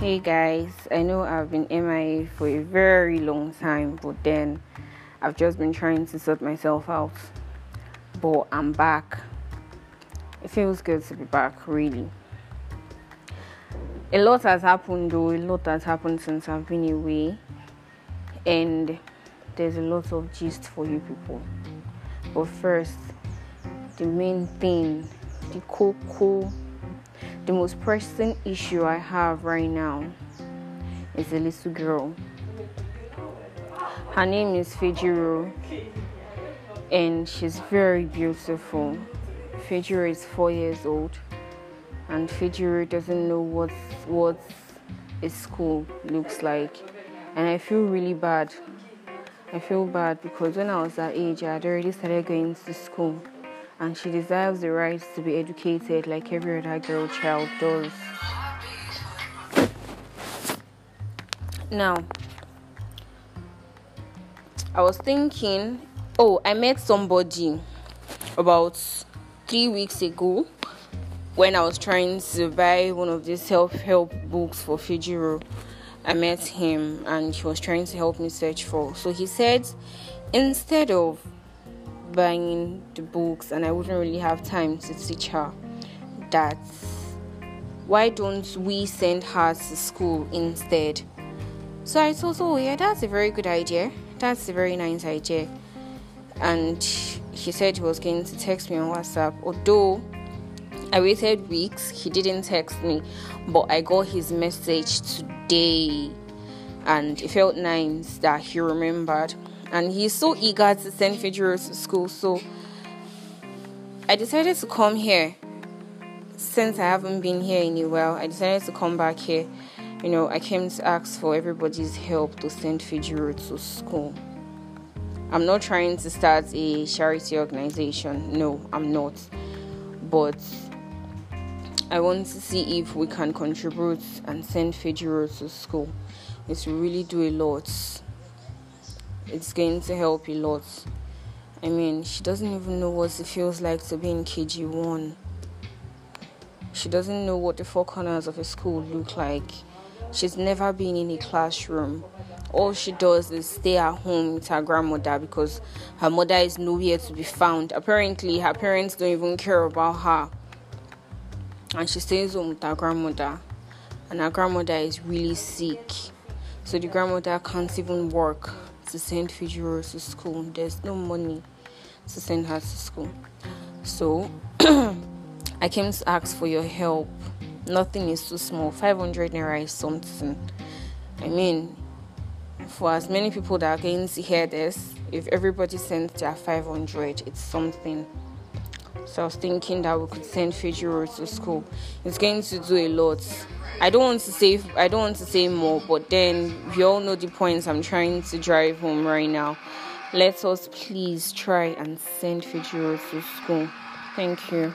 Hey guys, I know I've been MIA for a very long time, but then I've just been trying to sort myself out. But I'm back. It feels good to be back, really. A lot has happened though, a lot has happened since I've been away, and there's a lot of gist for you people. But first, the main thing, the cocoa the most pressing issue I have right now is a little girl. Her name is Fejiro and she's very beautiful. Fejiro is four years old and Fejiro doesn't know what what a school looks like. And I feel really bad. I feel bad because when I was that age I had already started going to school and she deserves the right to be educated like every other girl child does. Now, I was thinking, oh, I met somebody about three weeks ago when I was trying to buy one of these self help books for Fejiro. I met him and he was trying to help me search for. So he said, instead of buying the books and I wouldn't really have time to teach her that why don't we send her to school instead? So I thought, oh yeah, that's a very good idea. That's a very nice idea. And he said he was going to text me on WhatsApp. Although I waited weeks, he didn't text me, but I got his message today, and it felt nice that he remembered and he's so eager to send Fejiro to school. So I decided to come here. Since I haven't been here in a while, I decided to come back here. You know, I came to ask for everybody's help to send Fejiro to school. I'm not trying to start a charity organization. No, I'm not. But I want to see if we can contribute and send Fejiro to school. It's really do a lot it's going to help a lot. I mean, she doesn't even know what it feels like to be in KG1. She doesn't know what the four corners of a school look like. She's never been in a classroom. All she does is stay at home with her grandmother because her mother is nowhere to be found. Apparently, her parents don't even care about her. And she stays home with her grandmother. And her grandmother is really sick. So the grandmother can't even work to send Fejiro to school. There's no money to send her to school. So I came to ask for your help. Nothing is too small. 500 naira is something. I mean, for as many people that are going to hear this, if everybody sends their 500, it's something. So I was thinking that we could send Fejiro to school. It's going to do a lot I don't want to say I don't want to say more, but then we all know the points I'm trying to drive home right now. Let us please try and send Fejiro to school. Thank you.